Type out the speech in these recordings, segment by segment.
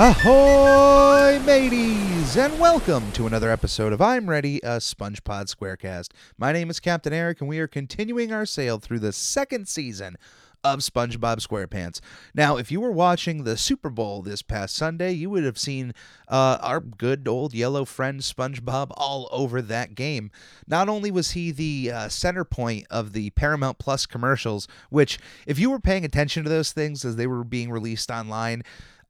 Ahoy, mateys, and welcome to another episode of I'm Ready, a SpongePod Squarecast. My name is Captain Eric, and we are continuing our sail through the second season of SpongeBob SquarePants. Now, if you were watching the Super Bowl this past Sunday, you would have seen uh, our good old yellow friend SpongeBob all over that game. Not only was he the uh, center point of the Paramount Plus commercials, which, if you were paying attention to those things as they were being released online,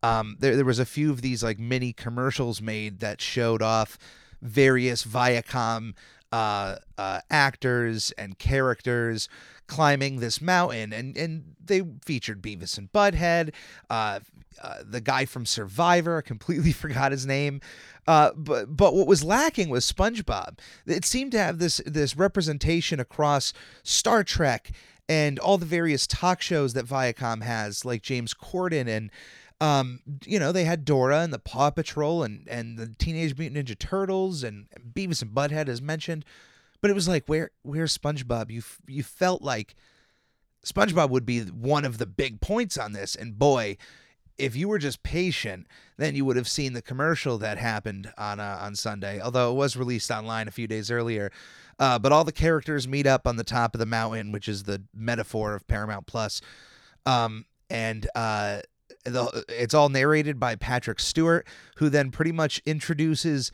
um, there, there was a few of these like mini commercials made that showed off various Viacom uh, uh, actors and characters climbing this mountain, and and they featured Beavis and Butthead, uh, uh, the guy from Survivor. I completely forgot his name. Uh, but but what was lacking was SpongeBob. It seemed to have this this representation across Star Trek and all the various talk shows that Viacom has, like James Corden and um, you know, they had Dora and the Paw Patrol and and the Teenage Mutant Ninja Turtles and Beavis and Butthead as mentioned, but it was like where where's SpongeBob? You you felt like SpongeBob would be one of the big points on this, and boy, if you were just patient, then you would have seen the commercial that happened on uh, on Sunday. Although it was released online a few days earlier, uh, but all the characters meet up on the top of the mountain, which is the metaphor of Paramount Plus, um, and uh, the, it's all narrated by Patrick Stewart, who then pretty much introduces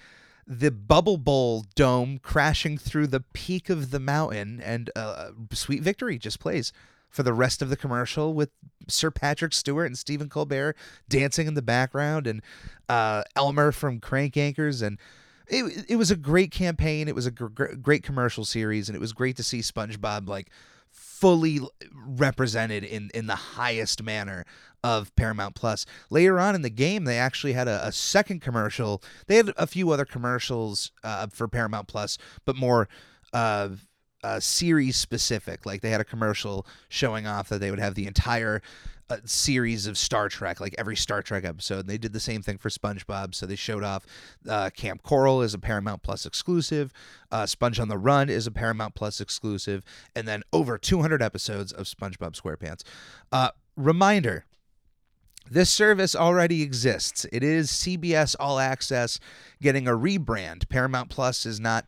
the Bubble Bowl dome crashing through the peak of the mountain, and uh, Sweet Victory just plays for the rest of the commercial with Sir Patrick Stewart and Stephen Colbert dancing in the background, and uh, Elmer from Crank Yankers, and it it was a great campaign. It was a gr- great commercial series, and it was great to see SpongeBob like fully represented in in the highest manner of Paramount Plus. Later on in the game, they actually had a, a second commercial. They had a few other commercials uh, for Paramount Plus, but more uh, uh, series specific. Like they had a commercial showing off that they would have the entire uh, series of Star Trek, like every Star Trek episode. And they did the same thing for SpongeBob. So they showed off uh, Camp Coral is a Paramount Plus exclusive, uh, Sponge on the Run is a Paramount Plus exclusive, and then over 200 episodes of SpongeBob SquarePants. Uh, reminder this service already exists. It is CBS All Access getting a rebrand. Paramount Plus is not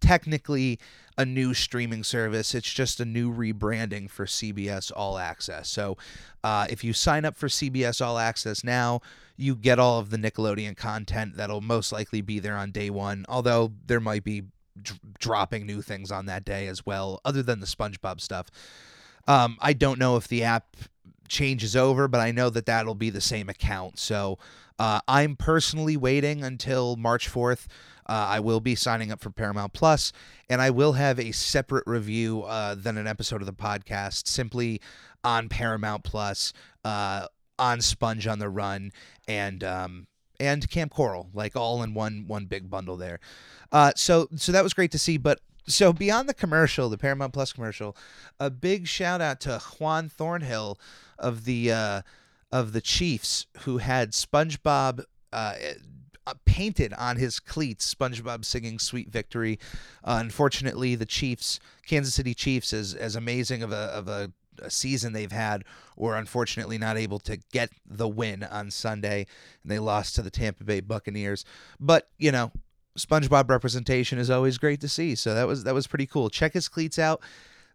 technically a new streaming service, it's just a new rebranding for CBS All Access. So uh, if you sign up for CBS All Access now, you get all of the Nickelodeon content that'll most likely be there on day one, although there might be d- dropping new things on that day as well, other than the SpongeBob stuff. Um, I don't know if the app changes over, but I know that that'll be the same account. So uh, I'm personally waiting until March 4th. Uh, I will be signing up for Paramount Plus, and I will have a separate review uh, than an episode of the podcast simply on Paramount Plus, uh, on Sponge on the Run, and um, and Camp Coral, like all in one one big bundle there. Uh, so so that was great to see, but so beyond the commercial, the Paramount Plus commercial, a big shout out to Juan Thornhill of the uh, of the Chiefs who had SpongeBob uh, painted on his cleats. SpongeBob singing "Sweet Victory." Uh, unfortunately, the Chiefs, Kansas City Chiefs, as as amazing of a of a, a season they've had, were unfortunately not able to get the win on Sunday, and they lost to the Tampa Bay Buccaneers. But you know, SpongeBob representation is always great to see. So that was that was pretty cool. Check his cleats out.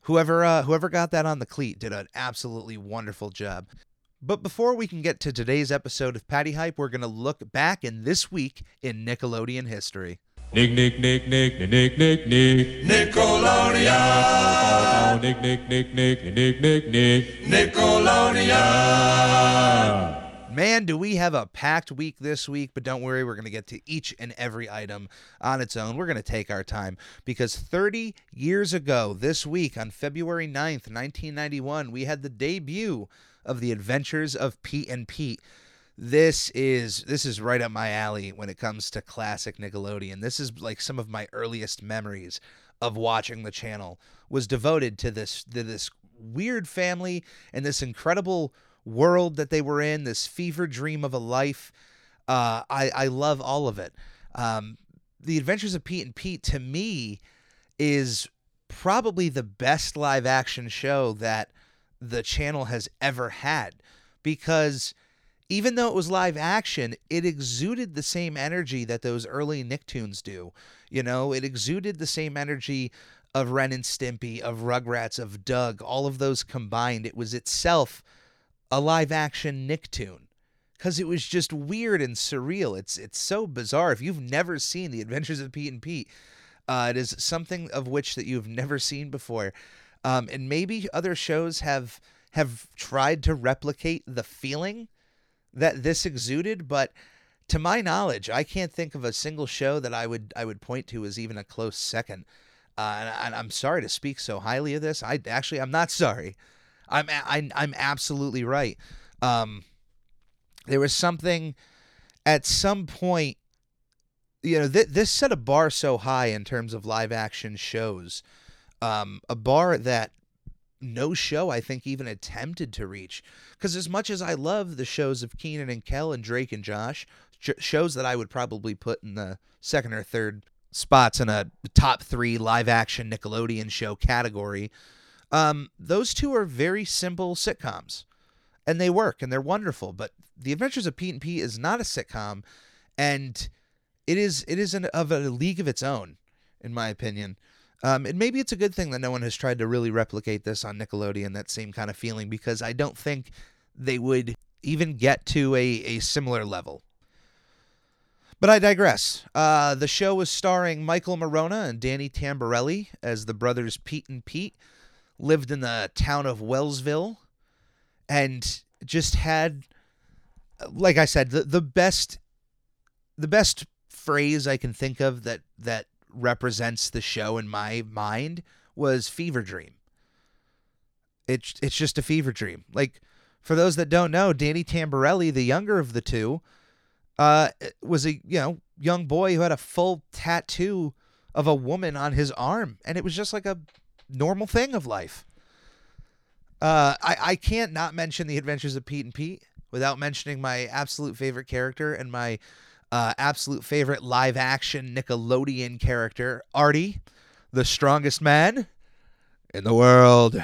Whoever uh, whoever got that on the cleat did an absolutely wonderful job. But before we can get to today's episode of Patty Hype, we're going to look back in this week in Nickelodeon history. Nick, Nick, Nick, Nick, Nick, Nick, Nick, Nickelodeon. Nick, Nick, Nick, Nick, Nick, Nick, Nick, Nickelodeon. Man, do we have a packed week this week, but don't worry, we're going to get to each and every item on its own. We're going to take our time because 30 years ago, this week, on February 9th, 1991, we had the debut of The Adventures of Pete and Pete. This is this is right up my alley when it comes to classic Nickelodeon. This is like some of my earliest memories of watching the channel was devoted to this to this weird family and this incredible world that they were in, this fever dream of a life. Uh, I I love all of it. Um, the Adventures of Pete and Pete to me is probably the best live action show that the channel has ever had because even though it was live action, it exuded the same energy that those early Nicktoons do. You know, it exuded the same energy of Ren and Stimpy, of Rugrats, of Doug, all of those combined. It was itself a live action Nicktoon because it was just weird and surreal. It's it's so bizarre. If you've never seen The Adventures of Pete and Pete, uh, it is something of which that you've never seen before, um, and maybe other shows have have tried to replicate the feeling that this exuded, but to my knowledge, I can't think of a single show that I would I would point to as even a close second. Uh, and, and I'm sorry to speak so highly of this. I actually I'm not sorry. I'm I, I'm absolutely right. Um, there was something at some point. You know, th- this set a bar so high in terms of live action shows, um, a bar that no show I think even attempted to reach. Because as much as I love the shows of Kenan and Kel and Drake and Josh, sh- shows that I would probably put in the second or third spots in a top three live action Nickelodeon show category. Um, those two are very simple sitcoms, and they work and they're wonderful. But The Adventures of Pete and Pete is not a sitcom, and it is it is an, of a league of its own, in my opinion. Um, and maybe it's a good thing that no one has tried to really replicate this on Nickelodeon, that same kind of feeling, because I don't think they would even get to a, a similar level. But I digress. Uh, the show was starring Michael Maronna and Danny Tamberelli as the brothers Pete and Pete, lived in the town of Wellsville, and just had, like I said, the, the best, the best phrase I can think of that that represents the show in my mind was fever dream. It's it's just a fever dream. Like for those that don't know, Danny Tamberelli, the younger of the two, uh, was a you know young boy who had a full tattoo of a woman on his arm, and it was just like a normal thing of life. Uh, I I can't not mention the Adventures of Pete and Pete without mentioning my absolute favorite character and my uh, absolute favorite live action Nickelodeon character, Artie, the strongest man in the world,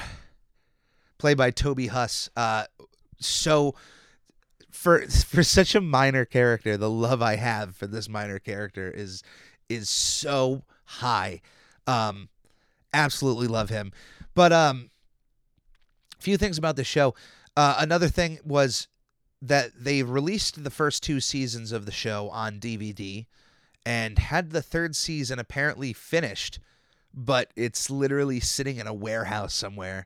played by Toby Huss. Uh, so for for such a minor character, the love I have for this minor character is is so high. Um, absolutely love him. But um, a few things about the show. Uh, another thing was that they released the first two seasons of the show on DVD and had the third season apparently finished, but it's literally sitting in a warehouse somewhere.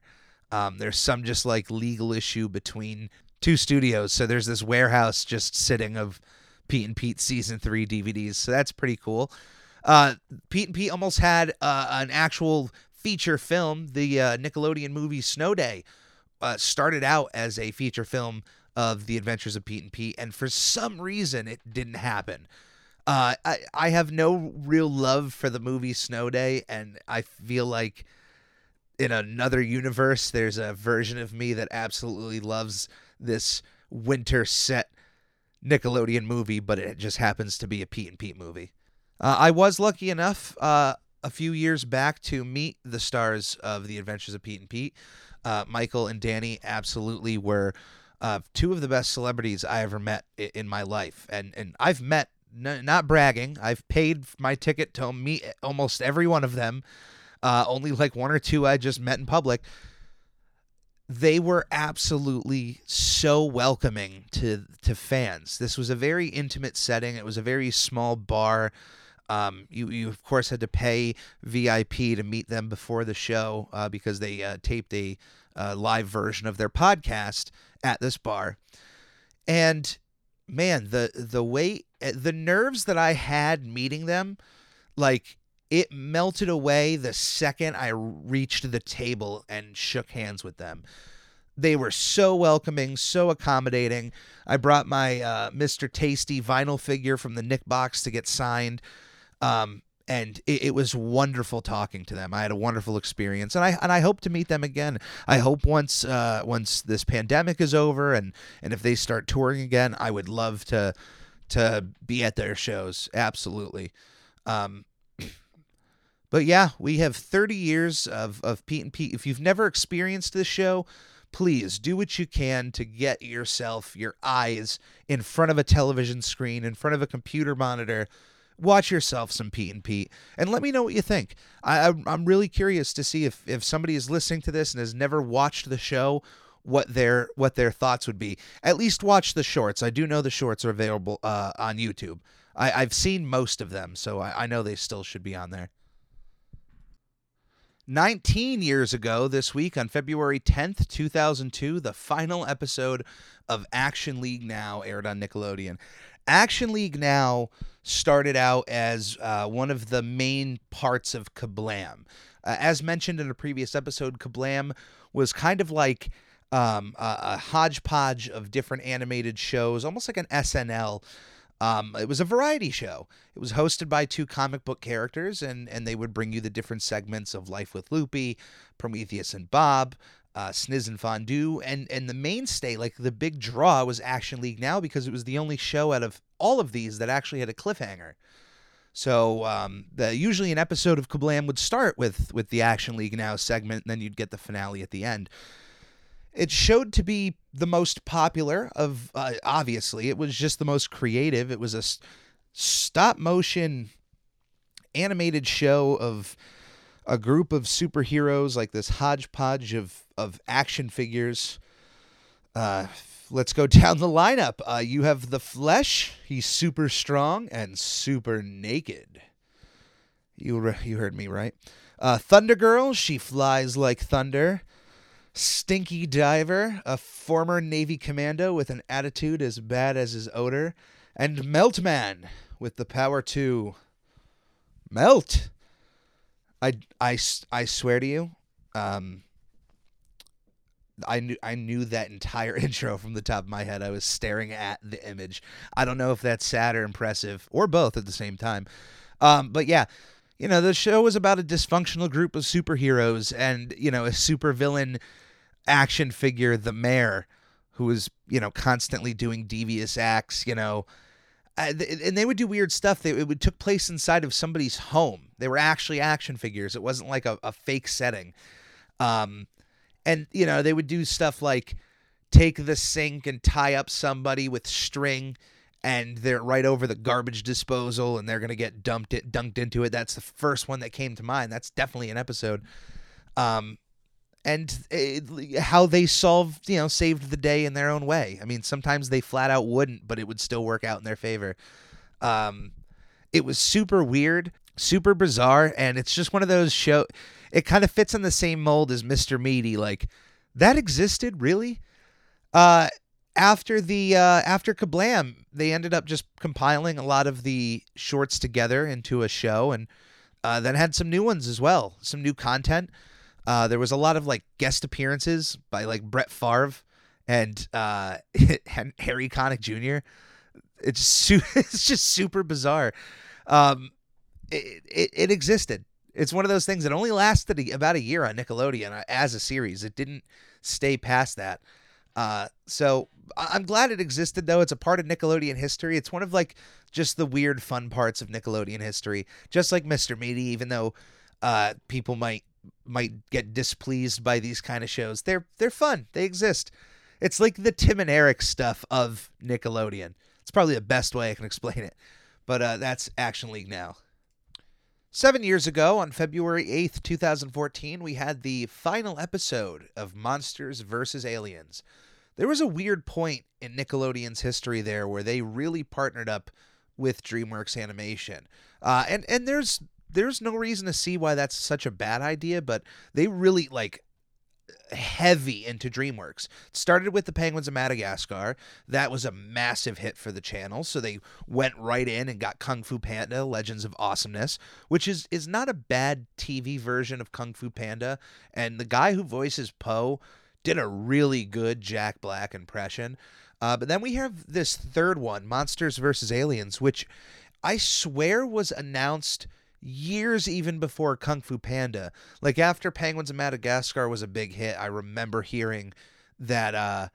Um, there's some just like legal issue between two studios, so there's this warehouse just sitting of Pete and Pete season three DVDs. So that's pretty cool. Uh, Pete and Pete almost had uh, an actual feature film. The uh, Nickelodeon movie Snow Day uh, started out as a feature film of the Adventures of Pete and Pete, and for some reason it didn't happen. Uh, I I have no real love for the movie Snow Day, and I feel like in another universe there's a version of me that absolutely loves this winter set Nickelodeon movie, but it just happens to be a Pete and Pete movie. Uh, I was lucky enough uh, a few years back to meet the stars of the Adventures of Pete and Pete. Uh, Michael and Danny absolutely were uh, two of the best celebrities I ever met in my life, and and I've met not bragging. I've paid my ticket to meet almost every one of them. Uh, only like one or two I just met in public. They were absolutely so welcoming to to fans. This was a very intimate setting. It was a very small bar. Um, you you of course had to pay VIP to meet them before the show uh, because they uh, taped a uh, live version of their podcast at this bar, and man, the the way the nerves that I had meeting them, like it melted away the second I reached the table and shook hands with them. They were so welcoming, so accommodating. I brought my uh, Mr. Tasty vinyl figure from the Nick box to get signed. Um, and it, it, was wonderful talking to them. I had a wonderful experience, and I and I hope to meet them again. I hope once uh, once this pandemic is over and and if they start touring again, I would love to to be at their shows. Absolutely. Um, but yeah, we have 30 years of of Pete and Pete. If you've never experienced this show, please do what you can to get yourself, your eyes in front of a television screen, in front of a computer monitor. Watch yourself some Pete and Pete, and let me know what you think. I, I'm- I'm really curious to see if if somebody is listening to this and has never watched the show, what their what their thoughts would be. At least watch the shorts. I do know the shorts are available uh, on YouTube. I, I've seen most of them, so I, I know they still should be on there. 19 years ago this week on February 10th, 2002, the final episode of Action League Now aired on Nickelodeon. Action League Now started out as uh, one of the main parts of Kablam. Uh, as mentioned in a previous episode, Kablam was kind of like um, a, a hodgepodge of different animated shows, almost like an SNL. Um, it was a variety show. It was hosted by two comic book characters, and, and they would bring you the different segments of Life with Loopy, Prometheus and Bob, uh, Sniz and Fondue, and and the mainstay, like the big draw, was Action League Now because it was the only show out of all of these that actually had a cliffhanger. So um, the usually an episode of Kablam would start with with the Action League Now segment, and then you'd get the finale at the end. It showed to be the most popular of uh, obviously it was just the most creative. It was a s- stop motion animated show of a group of superheroes like this hodgepodge of of action figures. Uh, let's go down the lineup. Uh, you have the Flesh. He's super strong and super naked. You re- you heard me right. Uh, Thunder Girl. She flies like thunder. Stinky Diver, a former Navy commando with an attitude as bad as his odor, and Meltman with the power to melt. I, I, I swear to you, um, I knew I knew that entire intro from the top of my head. I was staring at the image. I don't know if that's sad or impressive or both at the same time. Um, but yeah, you know, the show was about a dysfunctional group of superheroes and, you know, a supervillain action figure, the mayor, who was, you know, constantly doing devious acts, you know. Uh, th- and they would do weird stuff. They, it would took place inside of somebody's home. They were actually action figures. It wasn't like a, a fake setting. Um, and you know they would do stuff like take the sink and tie up somebody with string and they're right over the garbage disposal and they're to get dumped it dunked into it that's the first one that came to mind that's definitely an episode um and it, how they solved you know saved the day in their own way i mean sometimes they flat out wouldn't but it would still work out in their favor um it was super weird super bizarre and it's just one of those show it kind of fits in the same mold as Mr. Meaty. Like that existed really. Uh, after the uh, after Kablam, they ended up just compiling a lot of the shorts together into a show, and uh, then had some new ones as well, some new content. Uh, there was a lot of like guest appearances by like Brett Favre and uh, and Harry Connick Jr. It's su- it's just super bizarre. Um, it, it, it existed. It's one of those things that only lasted a, about a year on Nickelodeon uh, as a series. It didn't stay past that. Uh, so I'm glad it existed, though. It's a part of Nickelodeon history. It's one of like just the weird, fun parts of Nickelodeon history. Just like Mr. Meaty, even though uh, people might might get displeased by these kind of shows, they're they're fun. They exist. It's like the Tim and Eric stuff of Nickelodeon. It's probably the best way I can explain it. But uh, that's Action League now. Seven years ago, on February 8th, 2014, we had the final episode of Monsters vs. Aliens. There was a weird point in Nickelodeon's history there where they really partnered up with DreamWorks Animation. Uh, and, and there's there's no reason to see why that's such a bad idea, but they really like heavy into DreamWorks. Started with the Penguins of Madagascar. That was a massive hit for the channel, so they went right in and got Kung Fu Panda: Legends of Awesomeness, which is is not a bad TV version of Kung Fu Panda. And the guy who voices Po did a really good Jack Black impression. Uh, but then we have this third one, Monsters vs. Aliens, which I swear was announced years even before Kung Fu Panda. Like after Penguins of Madagascar was a big hit, I remember hearing that uh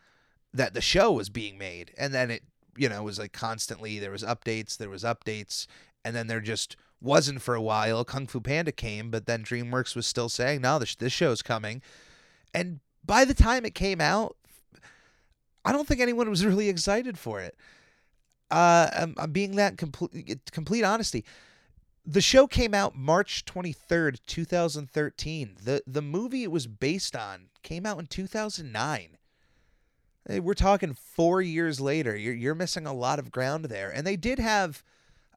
that the show was being made and then it you know was like constantly there was updates, there was updates and then there just wasn't for a while. Kung Fu Panda came, but then DreamWorks was still saying, "No, this this show's coming." And by the time it came out, I don't think anyone was really excited for it. Uh, I'm, I'm being that complete complete honesty. The show came out March 23rd, 2013. The the movie it was based on came out in 2009. We're talking 4 years later. You're you're missing a lot of ground there. And they did have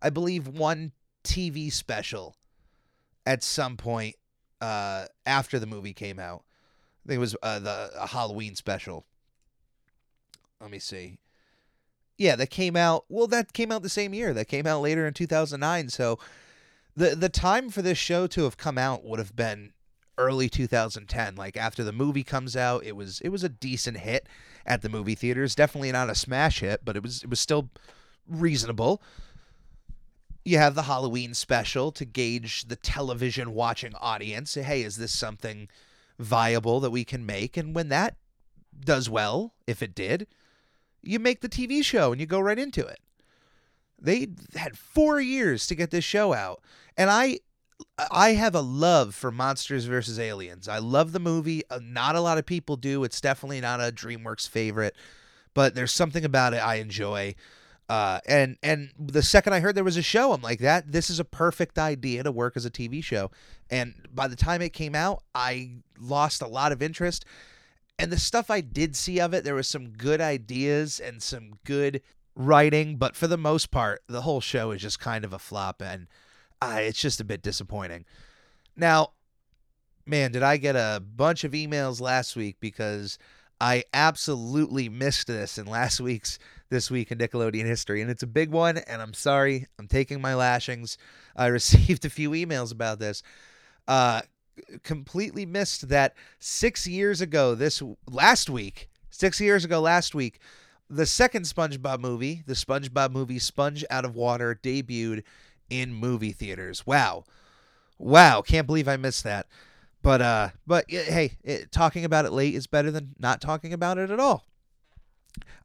I believe one TV special at some point uh, after the movie came out. I think it was uh, the a Halloween special. Let me see. Yeah, that came out. Well, that came out the same year. That came out later in 2009. So the the time for this show to have come out would have been early 2010. Like after the movie comes out, it was it was a decent hit at the movie theaters. Definitely not a smash hit, but it was it was still reasonable. You have the Halloween special to gauge the television watching audience. Hey, is this something viable that we can make? And when that does well, if it did, you make the TV show and you go right into it. They had 4 years to get this show out. And I I have a love for Monsters vs. Aliens. I love the movie. Uh, Not a lot of people do. It's definitely not a DreamWorks favorite, but there's something about it I enjoy. Uh, and and the second I heard there was a show, I'm like that. This is a perfect idea to work as a TV show. And by the time it came out, I lost a lot of interest. And the stuff I did see of it, there was some good ideas and some good writing, but for the most part, the whole show is just kind of a flop, and uh, it's just a bit disappointing. Now, man, did I get a bunch of emails last week because I absolutely missed this in last week's This Week in Nickelodeon History. And it's a big one, and I'm sorry. I'm taking my lashings. I received a few emails about this. Uh, completely missed that six years ago, this last week, six years ago last week, the second SpongeBob movie, the SpongeBob movie Sponge Out of Water, debuted in movie theaters. Wow. Wow, can't believe I missed that. But uh but hey, it, talking about it late is better than not talking about it at all.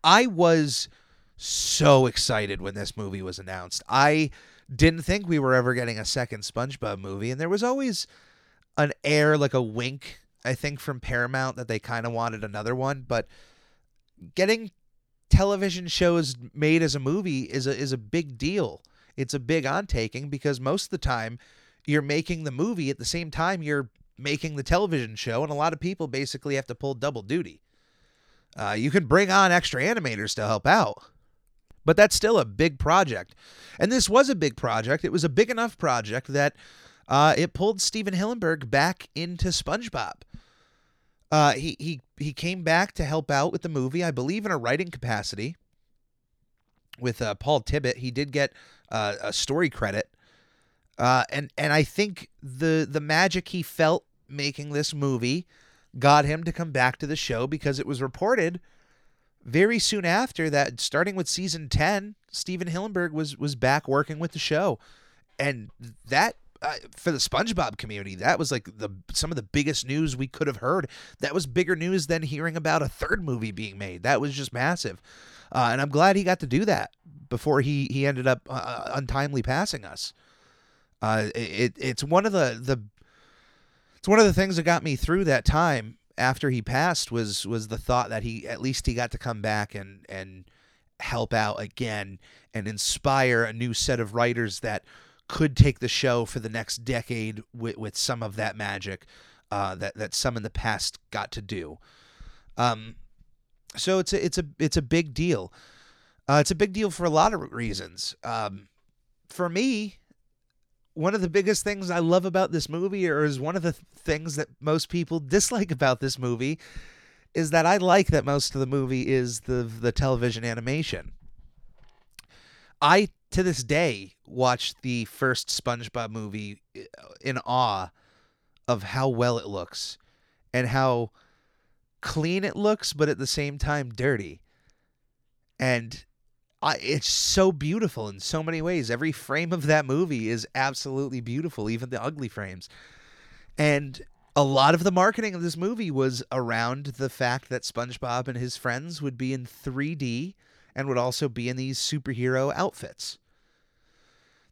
I was so excited when this movie was announced. I didn't think we were ever getting a second SpongeBob movie and there was always an air like a wink I think from Paramount that they kind of wanted another one, but getting television shows made as a movie is a is a big deal. It's a big undertaking because most of the time you're making the movie at the same time you're making the television show, and a lot of people basically have to pull double duty. Uh, you can bring on extra animators to help out, but that's still a big project. And this was a big project. It was a big enough project that uh, it pulled Stephen Hillenburg back into SpongeBob. Uh, he he he came back to help out with the movie, I believe, in a writing capacity. With uh, Paul Tibbitt, he did get uh, a story credit, uh, and and I think the the magic he felt making this movie got him to come back to the show because it was reported very soon after that, starting with season ten, Stephen Hillenburg was was back working with the show, and that uh, for the SpongeBob community, that was like the some of the biggest news we could have heard. That was bigger news than hearing about a third movie being made. That was just massive, uh, and I'm glad he got to do that before he he ended up uh, untimely passing us. Uh, it it's one of the the it's one of the things that got me through that time after he passed was was the thought that he at least he got to come back and and help out again and inspire a new set of writers that could take the show for the next decade with, with some of that magic uh, that that some in the past got to do. Um, so it's a it's a it's a big deal. Uh, it's a big deal for a lot of reasons. Um, for me, one of the biggest things I love about this movie, or is one of the th- things that most people dislike about this movie, is that I like that most of the movie is the the television animation. I to this day watch the first SpongeBob movie uh, in awe of how well it looks and how clean it looks, but at the same time dirty. And I, it's so beautiful in so many ways. Every frame of that movie is absolutely beautiful, even the ugly frames. And a lot of the marketing of this movie was around the fact that SpongeBob and his friends would be in 3D and would also be in these superhero outfits.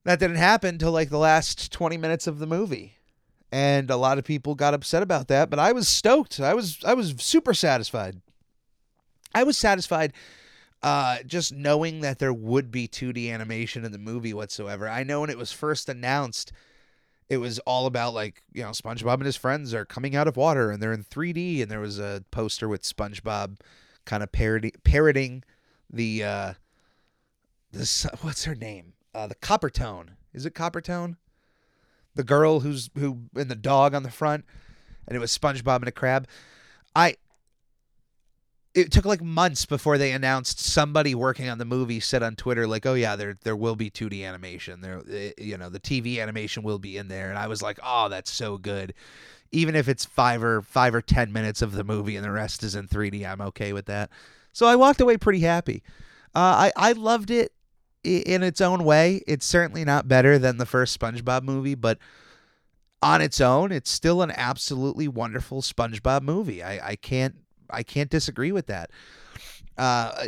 That didn't happen until like the last 20 minutes of the movie. and a lot of people got upset about that. But I was stoked. I was I was super satisfied. I was satisfied uh, just knowing that there would be 2D animation in the movie whatsoever. I know when it was first announced, it was all about like you know SpongeBob and his friends are coming out of water and they're in 3D, and there was a poster with SpongeBob kind of parody parroting the uh, this what's her name uh, the Coppertone is it Coppertone the girl who's who and the dog on the front and it was SpongeBob and a crab. I it took like months before they announced somebody working on the movie said on Twitter like, "Oh yeah, there there will be 2D animation. There eh, you know, the TV animation will be in there." And I was like, "Oh, that's so good." Even if it's 5 or 5 or 10 minutes of the movie and the rest is in 3D, I'm okay with that. So I walked away pretty happy. Uh, I I loved it in its own way. It's certainly not better than the first SpongeBob movie, but on its own, it's still an absolutely wonderful SpongeBob movie. I, I can't I can't disagree with that. Uh,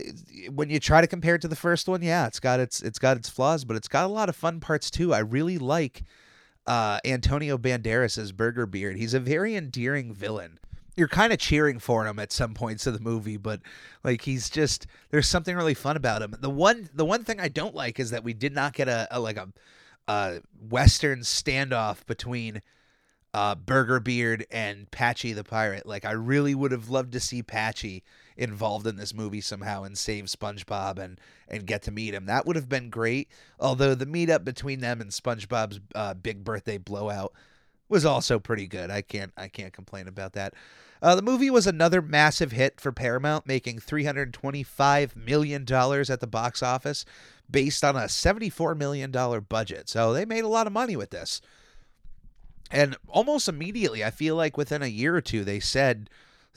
when you try to compare it to the first one, yeah, it's got its it's got its flaws, but it's got a lot of fun parts too. I really like uh, Antonio Banderas as Burger Beard. He's a very endearing villain. You're kind of cheering for him at some points of the movie, but like he's just there's something really fun about him. The one the one thing I don't like is that we did not get a, a like a, a western standoff between uh, Burger Beard and Patchy the pirate. Like I really would have loved to see Patchy involved in this movie somehow and save SpongeBob and and get to meet him. That would have been great. Although the meetup between them and SpongeBob's uh, big birthday blowout was also pretty good. I can't I can't complain about that. Uh, the movie was another massive hit for Paramount, making $325 million at the box office based on a $74 million budget. So they made a lot of money with this. And almost immediately, I feel like within a year or two, they said,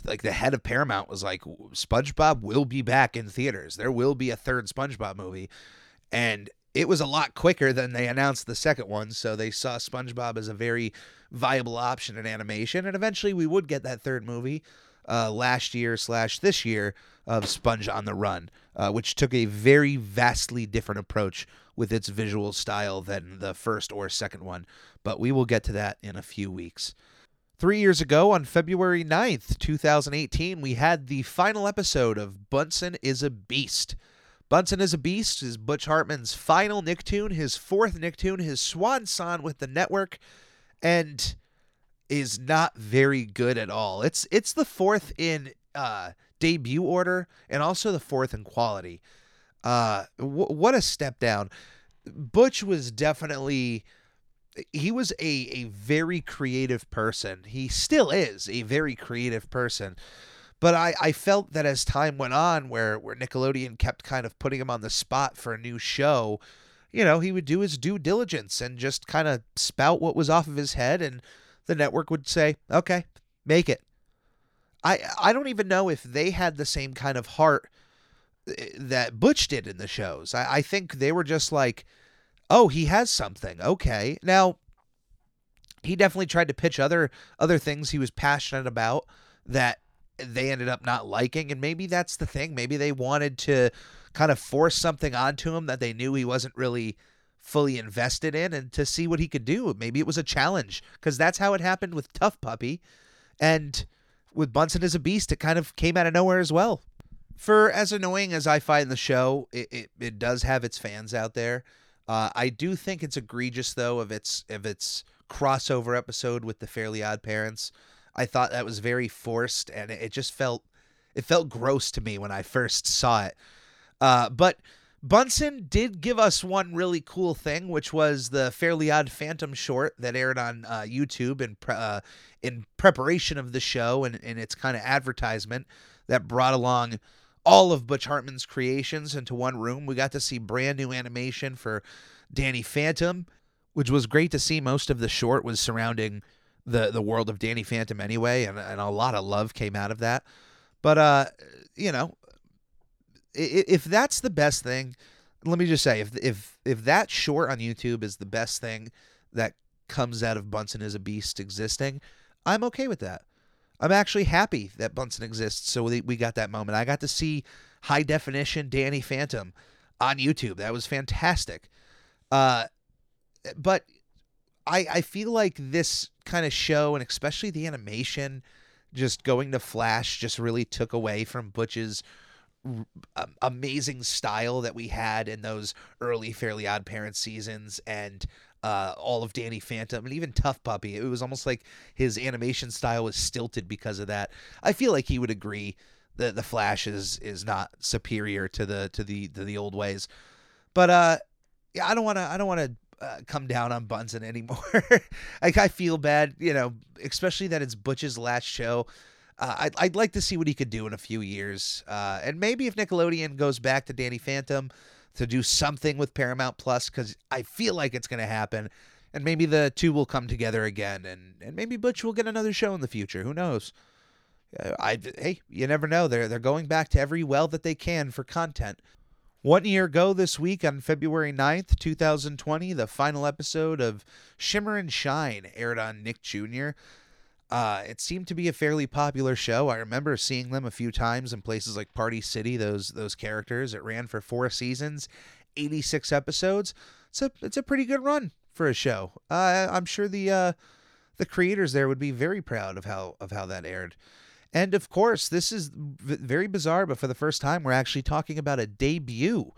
like the head of Paramount was like, SpongeBob will be back in theaters. There will be a third SpongeBob movie. And it was a lot quicker than they announced the second one. So they saw SpongeBob as a very viable option in animation. And eventually we would get that third movie uh, last year slash this year of Sponge on the Run, uh, which took a very vastly different approach with its visual style than the first or second one. But we will get to that in a few weeks. Three years ago, on February 9th, 2018, we had the final episode of Bunsen is a Beast. Bunsen is a Beast is Butch Hartman's final Nicktoon, his fourth Nicktoon, his swan song with the network, and is not very good at all. It's it's the fourth in uh, debut order and also the fourth in quality. Uh, w- what a step down. Butch was definitely he was a a very creative person. He still is a very creative person. But I, I felt that as time went on, where, where Nickelodeon kept kind of putting him on the spot for a new show, you know, he would do his due diligence and just kind of spout what was off of his head, and the network would say, okay, make it. I I don't even know if they had the same kind of heart eh, that Butch did in the shows. I, I think they were just like, oh, he has something. Okay. Now, he definitely tried to pitch other other things he was passionate about that they ended up not liking and maybe that's the thing. Maybe they wanted to kind of force something onto him that they knew he wasn't really fully invested in and to see what he could do. Maybe it was a challenge because that's how it happened with T.U.F.F. Puppy and with bunsen as a beast it kind of came out of nowhere as well. For as annoying as i find the show it, it, it does have its fans out there. Uh, i do think it's egregious though of its of its crossover episode with the fairly odd parents I thought that was very forced, and it just felt it felt gross to me when I first saw it. Uh, but Bunsen did give us one really cool thing, which was the Fairly Odd Phantom short that aired on uh, YouTube in pre- uh, in preparation of the show and, and its kind of advertisement that brought along all of Butch Hartman's creations into one room. We got to see brand new animation for Danny Phantom, which was great to see. Most of the short was surrounding the the world of Danny Phantom anyway, and, and a lot of love came out of that. But uh, you know, if that's the best thing, let me just say, if if if that short on YouTube is the best thing that comes out of Bunsen as a Beast existing, I'm okay with that. I'm actually happy that Bunsen exists, so we, we got that moment. I got to see high definition Danny Phantom on YouTube. That was fantastic. Uh, but I I feel like this kind of show, and especially the animation, just going to Flash, just really took away from Butch's r- amazing style that we had in those early Fairly Odd Parents seasons, and uh, all of Danny Phantom, and even T.U.F.F. Puppy. It was almost like his animation style was stilted because of that. I feel like he would agree that the Flash is is not superior to the to the to the old ways, but uh, yeah, I don't want to I don't want to uh, come down on Bunsen anymore. like I feel bad, you know, especially that it's Butch's last show. Uh, I'd, I'd like to see what he could do in a few years, uh, and maybe if Nickelodeon goes back to Danny Phantom to do something with Paramount Plus, because I feel like it's going to happen, and maybe the two will come together again, and and maybe Butch will get another show in the future. Who knows? I hey, you never know. They're they're going back to every well that they can for content. One year ago this week on February 9th, 2020, the final episode of Shimmer and Shine aired on Nick Jr. Uh, it seemed to be a fairly popular show. I remember seeing them a few times in places like Party City. Those those characters. It ran for four seasons, 86 episodes. It's a it's a pretty good run for a show. Uh, I'm sure the uh, the creators there would be very proud of how of how that aired. And of course, this is very bizarre, but for the first time, we're actually talking about a debut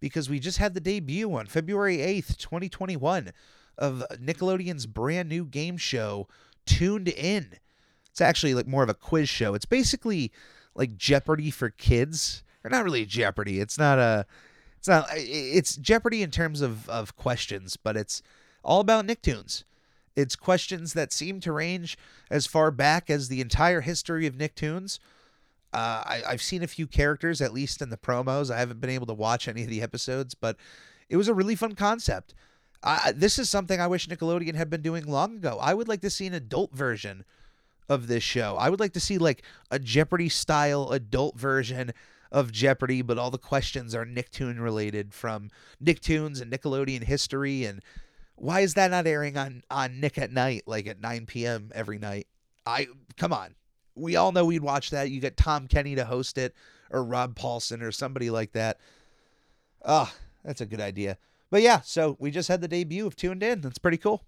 because we just had the debut on February 8th, 2021, of Nickelodeon's brand new game show, Tuned In. It's actually like more of a quiz show. It's basically like Jeopardy for kids. Or not really Jeopardy. It's not a it's not it's Jeopardy in terms of of questions, but it's all about Nicktoons. It's questions that seem to range as far back as the entire history of Nicktoons. Uh, I, I've seen a few characters, at least in the promos. I haven't been able to watch any of the episodes, but it was a really fun concept. This is something I wish Nickelodeon had been doing long ago. I would like to see an adult version of this show. I would like to see like a Jeopardy style adult version of Jeopardy, but all the questions are Nicktoon related from Nicktoons and Nickelodeon history and why is that not airing on on Nick at Night like at 9 p.m. every night? I come on. We all know we'd watch that. You get Tom Kenny to host it or Rob Paulsen or somebody like that. Ah, oh, that's a good idea. But yeah, so we just had the debut of Tuned In. That's pretty cool.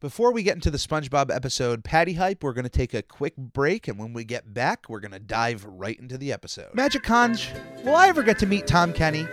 Before we get into the SpongeBob episode Patty Hype, we're going to take a quick break, and when we get back, we're going to dive right into the episode. Magic Conch, will I ever get to meet Tom Kenny?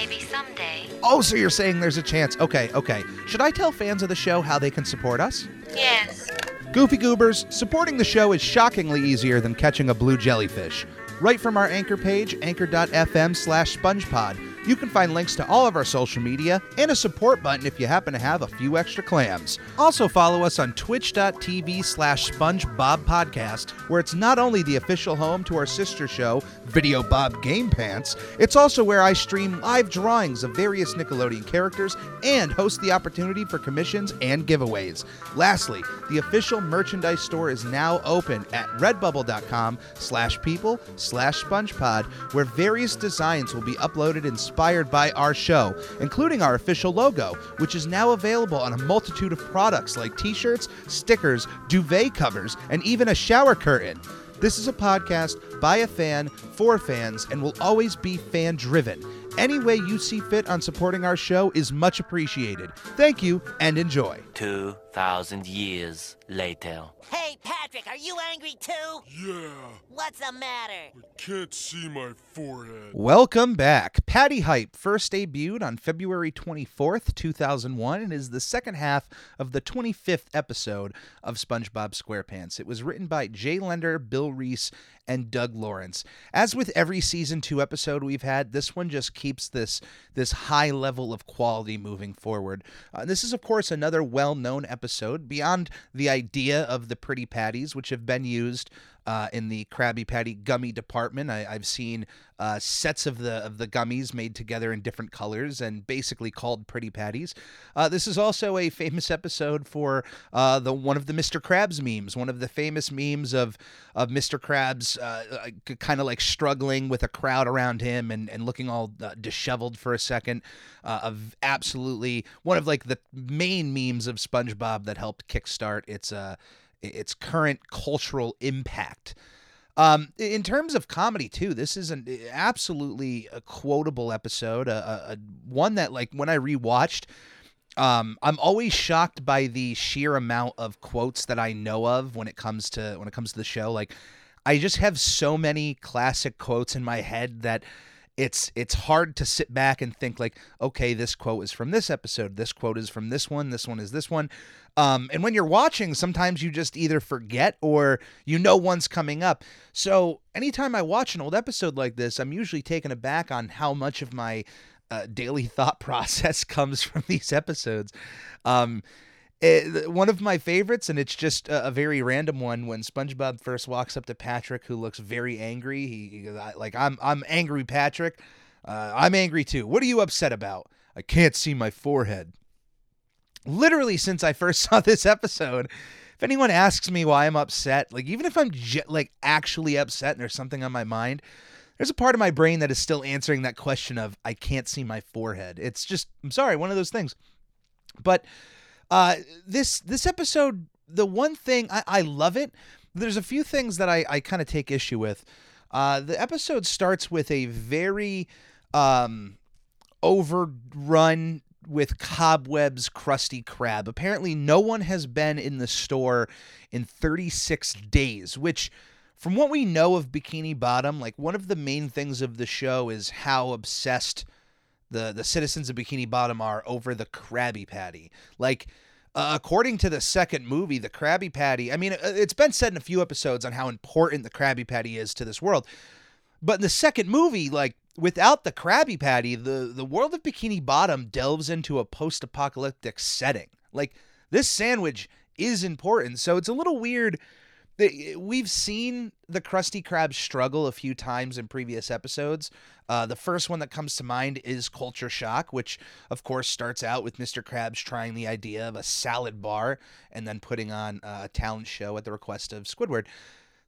Maybe someday. Oh, so you're saying there's a chance. Okay, okay. Should I tell fans of the show how they can support us? Yes. Goofy Goobers, supporting the show is shockingly easier than catching a blue jellyfish. Right from our anchor page, anchor.fm slash spongepod, you can find links to all of our social media and a support button if you happen to have a few extra clams. Also follow us on twitch.tv slash spongebobpodcast, where it's not only the official home to our sister show, Video Bob Game Pants, it's also where I stream live drawings of various Nickelodeon characters and host the opportunity for commissions and giveaways. Lastly, the official merchandise store is now open at redbubble.com slash people slash spongepod, where various designs will be uploaded inspired by our show, including our official logo, which is now available on a multitude of products like t-shirts, stickers, duvet covers, and even a shower curtain. This is a podcast by a fan for fans and will always be fan driven. Any way you see fit on supporting our show is much appreciated. Thank you and enjoy. 2,000 years later. Hey, Patrick, are you angry too? Yeah, What's the matter? I can't see my forehead. Welcome back. Patty Hype first debuted on February 24th, 2001, and is the second half of the 25th episode of SpongeBob SquarePants. It was written by Jay Lender, Bill Reese, and Doug Lawrence. As with every season 2 episode we've had, this one just keeps this this high level of quality moving forward. Uh, this is of course another well-known episode beyond the idea of the pretty patties which have been used uh, in the Krabby Patty gummy department. I, I've seen uh, sets of the of the gummies made together in different colors and basically called Pretty Patties. Uh, this is also a famous episode for uh, the one of the Mr. Krabs memes, one of the famous memes of of Mr. Krabs uh, kind of like struggling with a crowd around him and, and looking all uh, disheveled for a second. Uh, of absolutely one of like the main memes of SpongeBob that helped kickstart its uh its current cultural impact. Um, in terms of comedy too, this is an absolutely a quotable episode, a, a, a one that like when I rewatched, Um, I'm always shocked by the sheer amount of quotes that I know of when it comes to when it comes to the show. Like, I just have so many classic quotes in my head that it's it's hard to sit back and think like, okay, this quote is from this episode, this quote is from this one, this one is this one. Um, and when you're watching, sometimes you just either forget or you know one's coming up. So anytime I watch an old episode like this, I'm usually taken aback on how much of my uh, daily thought process comes from these episodes. Um, it, one of my favorites, and it's just a, a, very random one. When SpongeBob first walks up to Patrick, who looks very angry, he, he goes, "Like I'm, I'm angry, Patrick. Uh, I'm angry too. What are you upset about? I can't see my forehead." Literally, since I first saw this episode, if anyone asks me why I'm upset, like even if I'm like actually upset and there's something on my mind, there's a part of my brain that is still answering that question of I can't see my forehead. It's just I'm sorry, one of those things. But uh, this this episode, the one thing I, I love it. There's a few things that I, I kind of take issue with. Uh, the episode starts with a very um, overrun with cobwebs Krusty Krab. Apparently, no one has been in the store in 36 days, which, from what we know of Bikini Bottom, like one of the main things of the show is how obsessed the the citizens of Bikini Bottom are over the Krabby Patty. Like uh, according to the second movie, the Krabby Patty, I mean, uh, it's been said in a few episodes on how important the Krabby Patty is to this world. But in the second movie, like without the Krabby Patty, the the world of Bikini Bottom delves into a post-apocalyptic setting. Like this sandwich is important, so it's a little weird we've seen the Krusty Krab struggle a few times in previous episodes. Uh, the first one that comes to mind is Culture Shock, which of course starts out with Mr. Krabs trying the idea of a salad bar and then putting on a talent show at the request of Squidward.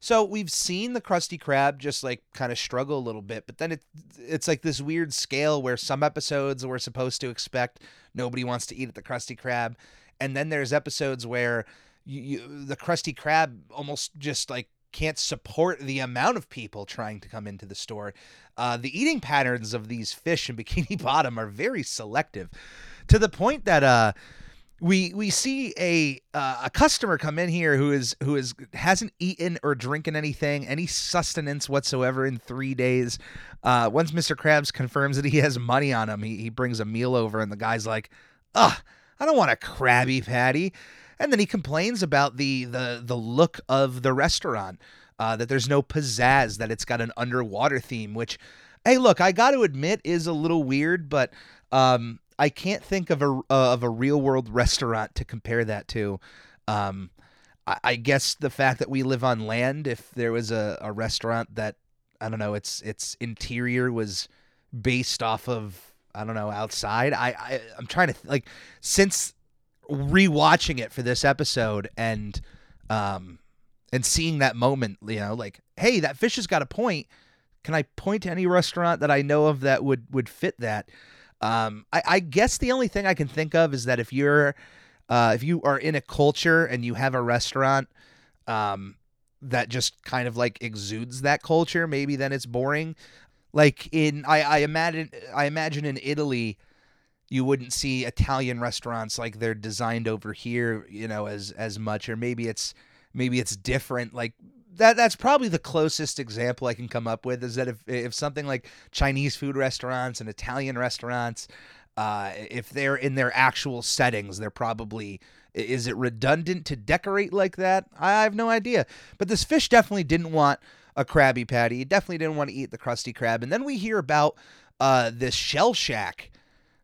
So we've seen the Krusty Krab just like kind of struggle a little bit, but then it it's like this weird scale where some episodes we're supposed to expect nobody wants to eat at the Krusty Krab, and then there's episodes where you, you, the Krusty Krab almost just like can't support the amount of people trying to come into the store. Uh, the eating patterns of these fish in Bikini Bottom are very selective, to the point that uh, we we see a uh, a customer come in here who is who is hasn't eaten or drinking anything, any sustenance whatsoever in three days. Uh, once Mr. Krabs confirms that he has money on him, he, he brings a meal over, and the guy's like, "Ugh, I don't want a Krabby Patty." And then he complains about the the the look of the restaurant, uh, that there's no pizzazz, that it's got an underwater theme. Which, hey, look, I got to admit is a little weird, but um, I can't think of a uh, of a real world restaurant to compare that to. Um, I, guess the fact that we live on land, if there was a, a restaurant that I don't know, its its interior was based off of I don't know outside. I, I I'm trying to th- like since rewatching it for this episode and um and seeing that moment, you know, like, hey, that fish has got a point. Can I point to any restaurant that I know of that would would fit that? Um, I, I guess the only thing I can think of is that if you're uh, if you are in a culture and you have a restaurant um, that just kind of like exudes that culture, maybe then it's boring. Like in I, I imagine I imagine in Italy you wouldn't see Italian restaurants like they're designed over here, you know, as as much, or maybe it's maybe it's different. Like that that's probably the closest example I can come up with is that if if something like Chinese food restaurants and Italian restaurants, uh, if they're in their actual settings, they're probably is it redundant to decorate like that? I have no idea. But this fish definitely didn't want a Krabby Patty. Definitely didn't want to eat the Krusty Krab. And then we hear about uh, this Shell Shack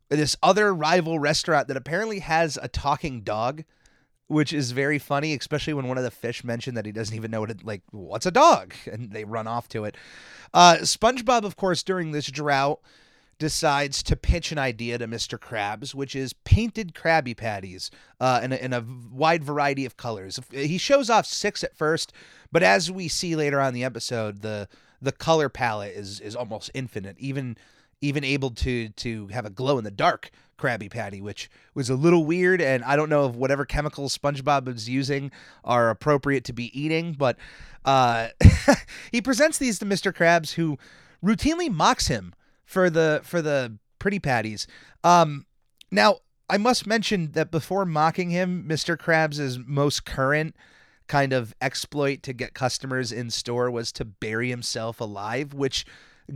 this other rival restaurant that apparently has a talking dog, which is very funny, especially when one of the fish mentioned that he doesn't even know what it like. What's a dog? And they run off to it. Uh, SpongeBob, of course, during this drought, decides to pitch an idea to Mr. Krabs, which is painted Krabby Patties uh, in, a, in a wide variety of colors. He shows off six at first, but as we see later on the episode, the the color palette is is almost infinite. Even even able to to have a glow in the dark Krabby Patty, which was a little weird, and I don't know if whatever chemicals SpongeBob is using are appropriate to be eating, but uh, he presents these to Mr. Krabs, who routinely mocks him for the for the pretty patties. Um, now I must mention that before mocking him, Mr. Krabs' most current kind of exploit to get customers in store was to bury himself alive, which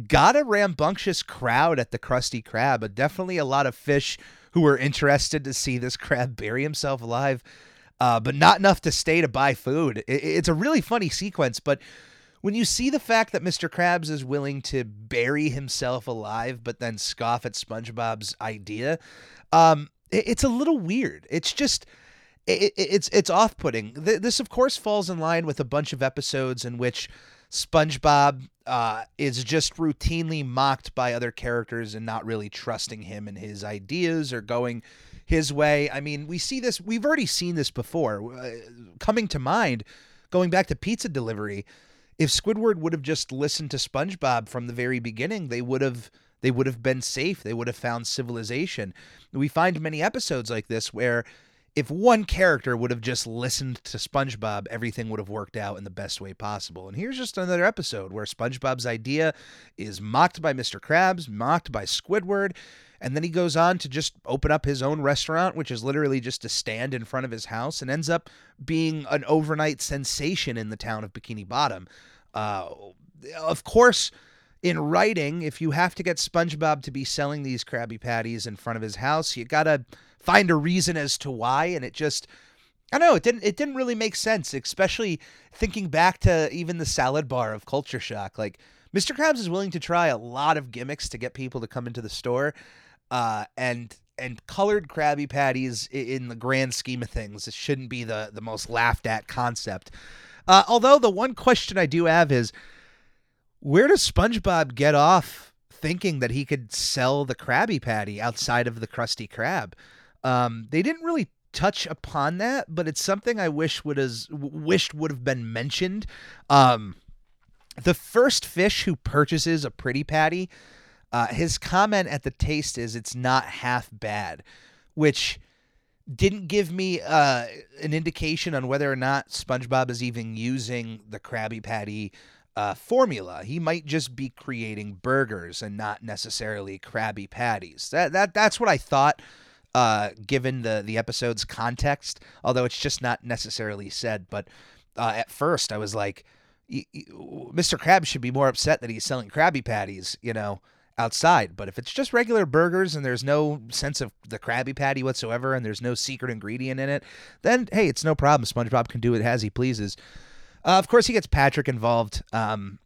got a rambunctious crowd at the Krusty Krab. But definitely a lot of fish who were interested to see this crab bury himself alive, uh, but not enough to stay to buy food. It, it's a really funny sequence, but when you see the fact that Mr. Krabs is willing to bury himself alive, but then scoff at SpongeBob's idea, um, it, it's a little weird. It's just. It, it, it's it's off-putting. This, of course, falls in line with a bunch of episodes in which SpongeBob uh, is just routinely mocked by other characters and not really trusting him and his ideas or going his way. I mean, we see this. We've already seen this before. Uh, coming to mind, going back to pizza delivery, if Squidward would have just listened to SpongeBob from the very beginning, they would have they would have been safe. They would have found civilization. We find many episodes like this where if one character would have just listened to SpongeBob, everything would have worked out in the best way possible. And here's just another episode where SpongeBob's idea is mocked by Mr. Krabs, mocked by Squidward, and then he goes on to just open up his own restaurant, which is literally just a stand in front of his house, and ends up being an overnight sensation in the town of Bikini Bottom. Uh, of course, in writing, if you have to get SpongeBob to be selling these Krabby Patties in front of his house, you gotta find a reason as to why, and it just. I don't know it didn't it didn't really make sense, especially thinking back to even the salad bar of Culture Shock. Like Mr. Krabs is willing to try a lot of gimmicks to get people to come into the store, uh, and and colored Krabby Patties in the grand scheme of things, it shouldn't be the the most laughed at concept. Uh, although the one question I do have is, where does SpongeBob get off thinking that he could sell the Krabby Patty outside of the Krusty Krab? Um, they didn't really touch upon that, but it's something I wish would has wished would have been mentioned. Um, the first fish who purchases a pretty patty, uh, his comment at the taste is it's not half bad, which didn't give me uh, an indication on whether or not SpongeBob is even using the Krabby Patty uh, formula. He might just be creating burgers and not necessarily Krabby Patties. That that that's what I thought. Uh, given the the episode's context, although it's just not necessarily said, but uh, at first I was like, Mr. Krabs should be more upset that he's selling Krabby Patties, you know, outside. But if it's just regular burgers and there's no sense of the Krabby Patty whatsoever and there's no secret ingredient in it, then hey, it's no problem. SpongeBob can do it as he pleases. Uh, of course, he gets Patrick involved, um,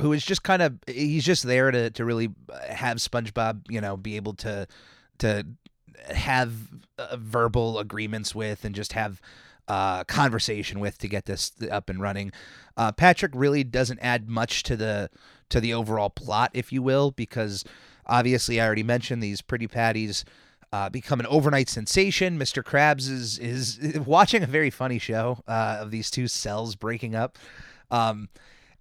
who is just kind of he's just there to to really have SpongeBob, you know, be able to to have uh, verbal agreements with and just have uh, conversation with to get this up and running. Uh, Patrick really doesn't add much to the to the overall plot, if you will, because obviously I already mentioned these pretty patties uh, become an overnight sensation. Mr. Krabs is is watching a very funny show uh, of these two cells breaking up. Um,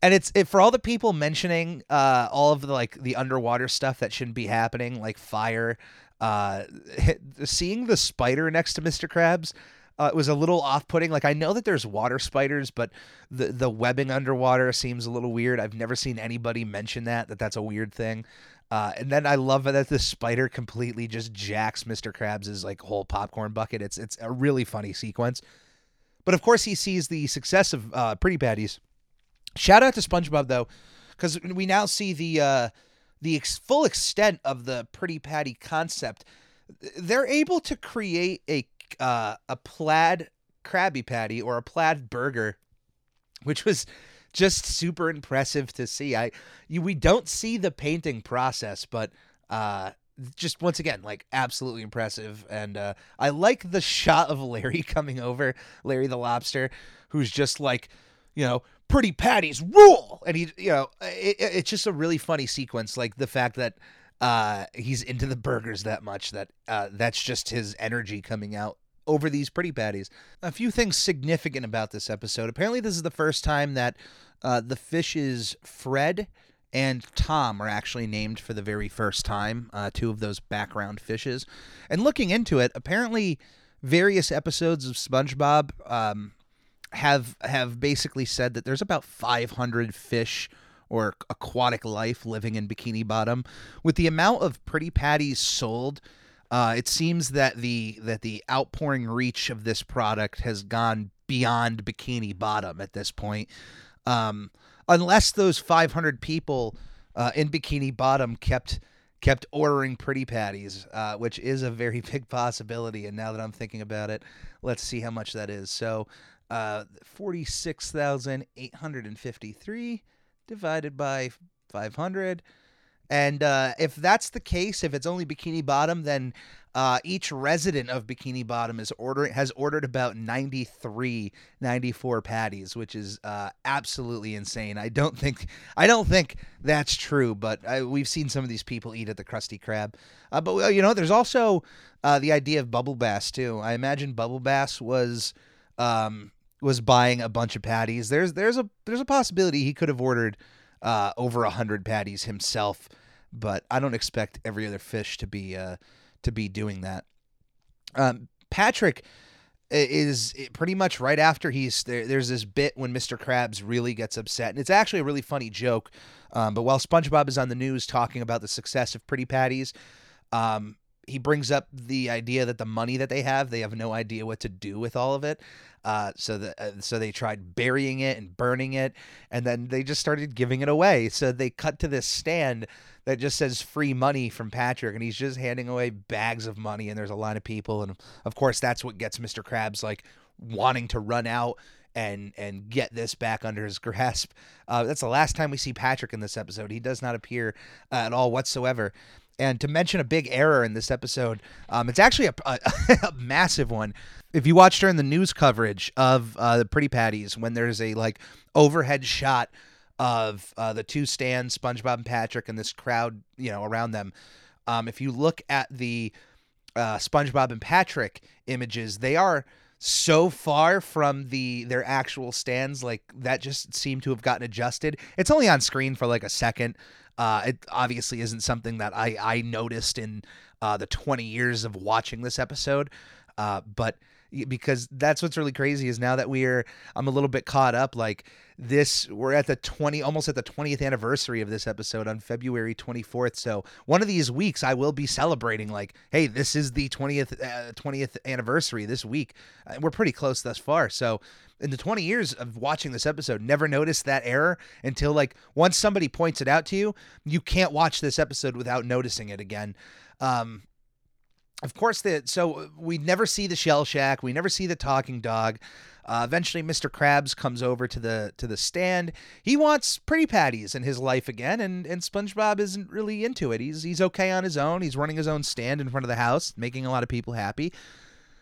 and it's it, for all the people mentioning uh, all of the like the underwater stuff that shouldn't be happening, like fire. Uh, seeing the spider next to Mr. Krabs uh, was a little off-putting. Like I know that there's water spiders, but the the webbing underwater seems a little weird. I've never seen anybody mention that that that's a weird thing. Uh, and then I love that the spider completely just jacks Mr. Krabs' like whole popcorn bucket. It's it's a really funny sequence. But of course, he sees the success of uh, Pretty Patties. Shout out to SpongeBob though, because we now see the uh, the ex- full extent of the Pretty Patty concept. They're able to create a uh, a plaid Krabby Patty or a plaid burger, which was just super impressive to see. I you we don't see the painting process, but uh just once again like absolutely impressive and uh I like the shot of Larry coming over, Larry the lobster, who's just like, you know, pretty patties rule and he you know, it, it- it's just a really funny sequence like the fact that uh he's into the burgers that much that uh that's just his energy coming out over these pretty patties. A few things significant about this episode. Apparently, this is the first time that uh, the fishes Fred and Tom are actually named for the very first time. Uh, two of those background fishes. And looking into it, apparently, various episodes of SpongeBob um, have have basically said that there's about 500 fish or aquatic life living in Bikini Bottom. With the amount of pretty patties sold, Uh, it seems that the that the outpouring reach of this product has gone beyond Bikini Bottom at this point. Um, unless those 500 people uh, in Bikini Bottom kept kept ordering pretty patties, uh, which is a very big possibility. And now that I'm thinking about it, let's see how much that is. So, uh, 46,853 divided by 500. And uh, if that's the case, if it's only Bikini Bottom, then uh, each resident of Bikini Bottom is ordering has ordered about 93, 94 patties, which is uh, absolutely insane. I don't think I don't think that's true, but I, we've seen some of these people eat at the Krusty Krab. Uh, but you know, there's also uh, the idea of Bubble Bass too. I imagine Bubble Bass was um, was buying a bunch of patties. There's there's a there's a possibility he could have ordered uh, over a hundred patties himself, but I don't expect every other fish to be uh, to be doing that. Um, Patrick is pretty much right after he's there. There's this bit when Mr. Krabs really gets upset, and it's actually a really funny joke. Um, but while SpongeBob is on the news talking about the success of Pretty Patties, um, he brings up the idea that the money that they have, they have no idea what to do with all of it. Uh, so that uh, so they tried burying it and burning it, and then they just started giving it away. So they cut to this stand that just says free money from Patrick, and he's just handing away bags of money, and there's a line of people, and of course that's what gets Mr. Krabs like wanting to run out and and get this back under his grasp. Uh, that's the last time we see Patrick in this episode. He does not appear uh, at all whatsoever. And to mention a big error in this episode, um, it's actually a, a, a massive one. If you watch during the news coverage of uh, the Pretty Patties, when there's a like overhead shot of uh, the two stands, SpongeBob and Patrick, and this crowd, you know, around them, um, if you look at the uh, SpongeBob and Patrick images, they are so far from the their actual stands like that just seemed to have gotten adjusted. It's only on screen for like a second. Uh it obviously isn't something that i i noticed in uh the 20 years of watching this episode uh but because that's what's really crazy is now that we're I'm a little bit caught up like this we're at the 20 almost at the 20th anniversary of this episode on February 24th so one of these weeks I will be celebrating like hey this is the 20th uh, 20th anniversary this week. Uh, we're pretty close thus far. So in the 20 years of watching this episode never noticed that error until like once somebody points it out to you you can't watch this episode without noticing it again. Um of course the so we never see the shell shack. We never see the talking dog. Uh, eventually mr krabs comes over to the to the stand. He wants pretty patties in his life again and and spongebob isn't really into it. He's he's okay on his own. He's running his own stand in front of the house making a lot of people happy.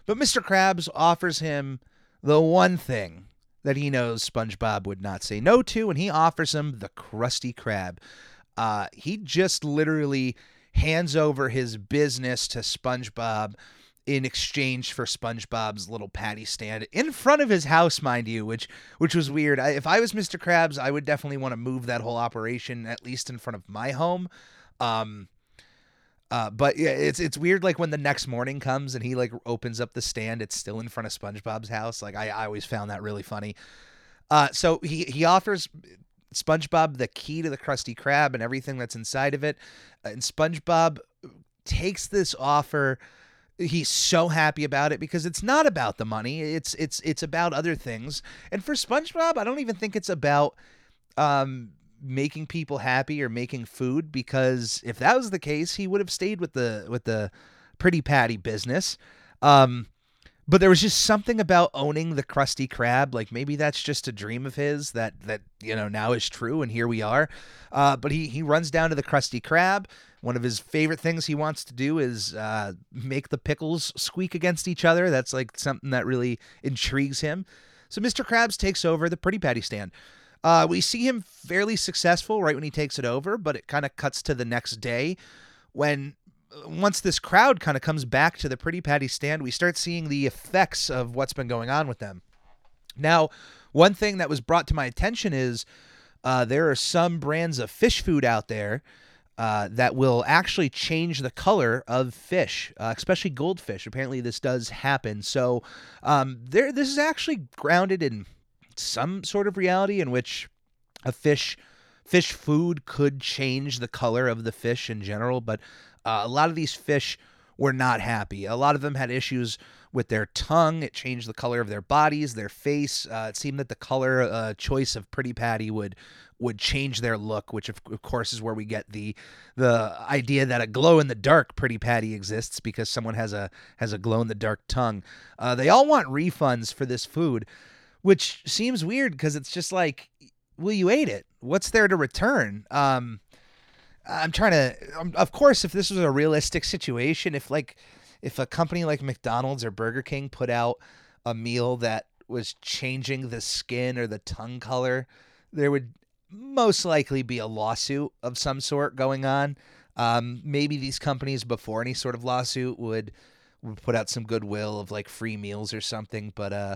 But mr krabs offers him the one thing that he knows spongebob would not say no to and he offers him the krusty krab. Uh, he just literally hands over his business to SpongeBob in exchange for SpongeBob's little patty stand in front of his house, mind you, which which was weird. I, if I was Mr. Krabs, I would definitely want to move that whole operation at least in front of my home. Um, uh, but yeah, it's it's weird. Like when the next morning comes and he like opens up the stand, it's still in front of SpongeBob's house. Like I, I always found that really funny. Uh, so he he offers SpongeBob the key to the Krusty Krab and everything that's inside of it. And SpongeBob takes this offer. He's so happy about it because it's not about the money. It's it's it's about other things. And for SpongeBob, I don't even think it's about um making people happy or making food because if that was the case, he would have stayed with the with the pretty patty business. Um but there was just something about owning the Krusty Krab. Like maybe that's just a dream of his that that you know now is true, and here we are. Uh, but he he runs down to the Krusty Krab. One of his favorite things he wants to do is uh, make the pickles squeak against each other. That's like something that really intrigues him. So Mr. Krabs takes over the Pretty Patty stand. Uh, we see him fairly successful right when he takes it over, but it kind of cuts to the next day when once this crowd kind of comes back to the Pretty Patty stand, we start seeing the effects of what's been going on with them. Now, one thing that was brought to my attention is uh, there are some brands of fish food out there uh, that will actually change the color of fish, uh, especially goldfish. Apparently, this does happen. So, um, there, this is actually grounded in some sort of reality in which a fish fish food could change the color of the fish in general, but uh, a lot of these fish were not happy. A lot of them had issues with their tongue. It changed the color of their bodies, their face. Uh, it seemed that the color uh, choice of Pretty Patty would would change their look, which of, of course is where we get the the idea that a glow in the dark Pretty Patty exists because someone has a has a glow in the dark tongue. Uh, they all want refunds for this food, which seems weird because it's just like, well, you ate it. What's there to return? Um, I'm trying to. Um, of course, if this was a realistic situation, if like if a company like McDonald's or Burger King put out a meal that was changing the skin or the tongue color, there would most likely be a lawsuit of some sort going on. Um, maybe these companies, before any sort of lawsuit, would would put out some goodwill of like free meals or something. But uh,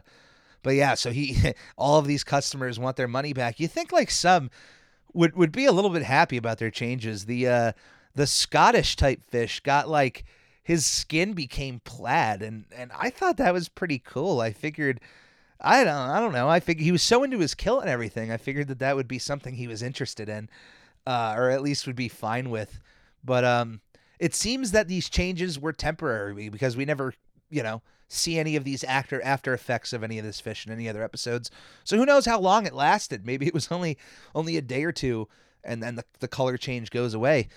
but yeah, so he all of these customers want their money back. You think like some would would be a little bit happy about their changes. The uh, the Scottish type fish got like his skin became plaid, and and I thought that was pretty cool. I figured. I don't, I don't know. I figured he was so into his kill and everything. I figured that that would be something he was interested in, uh, or at least would be fine with. But um, it seems that these changes were temporary because we never, you know, see any of these after after effects of any of this fish in any other episodes. So who knows how long it lasted? Maybe it was only only a day or two, and then the the color change goes away.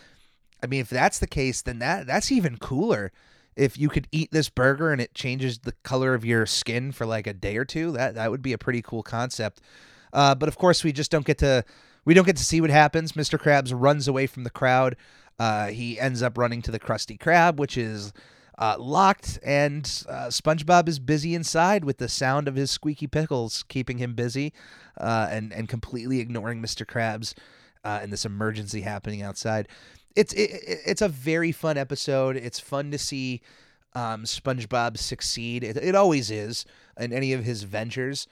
I mean, if that's the case, then that that's even cooler. If you could eat this burger and it changes the color of your skin for like a day or two, that that would be a pretty cool concept. Uh, but of course, we just don't get to we don't get to see what happens. Mr. Krabs runs away from the crowd. Uh, he ends up running to the Krusty Krab, which is uh, locked, and uh, SpongeBob is busy inside with the sound of his squeaky pickles keeping him busy, uh, and and completely ignoring Mr. Krabs uh, and this emergency happening outside it's it, it's a very fun episode. It's fun to see um, SpongeBob succeed. It, it always is in any of his ventures,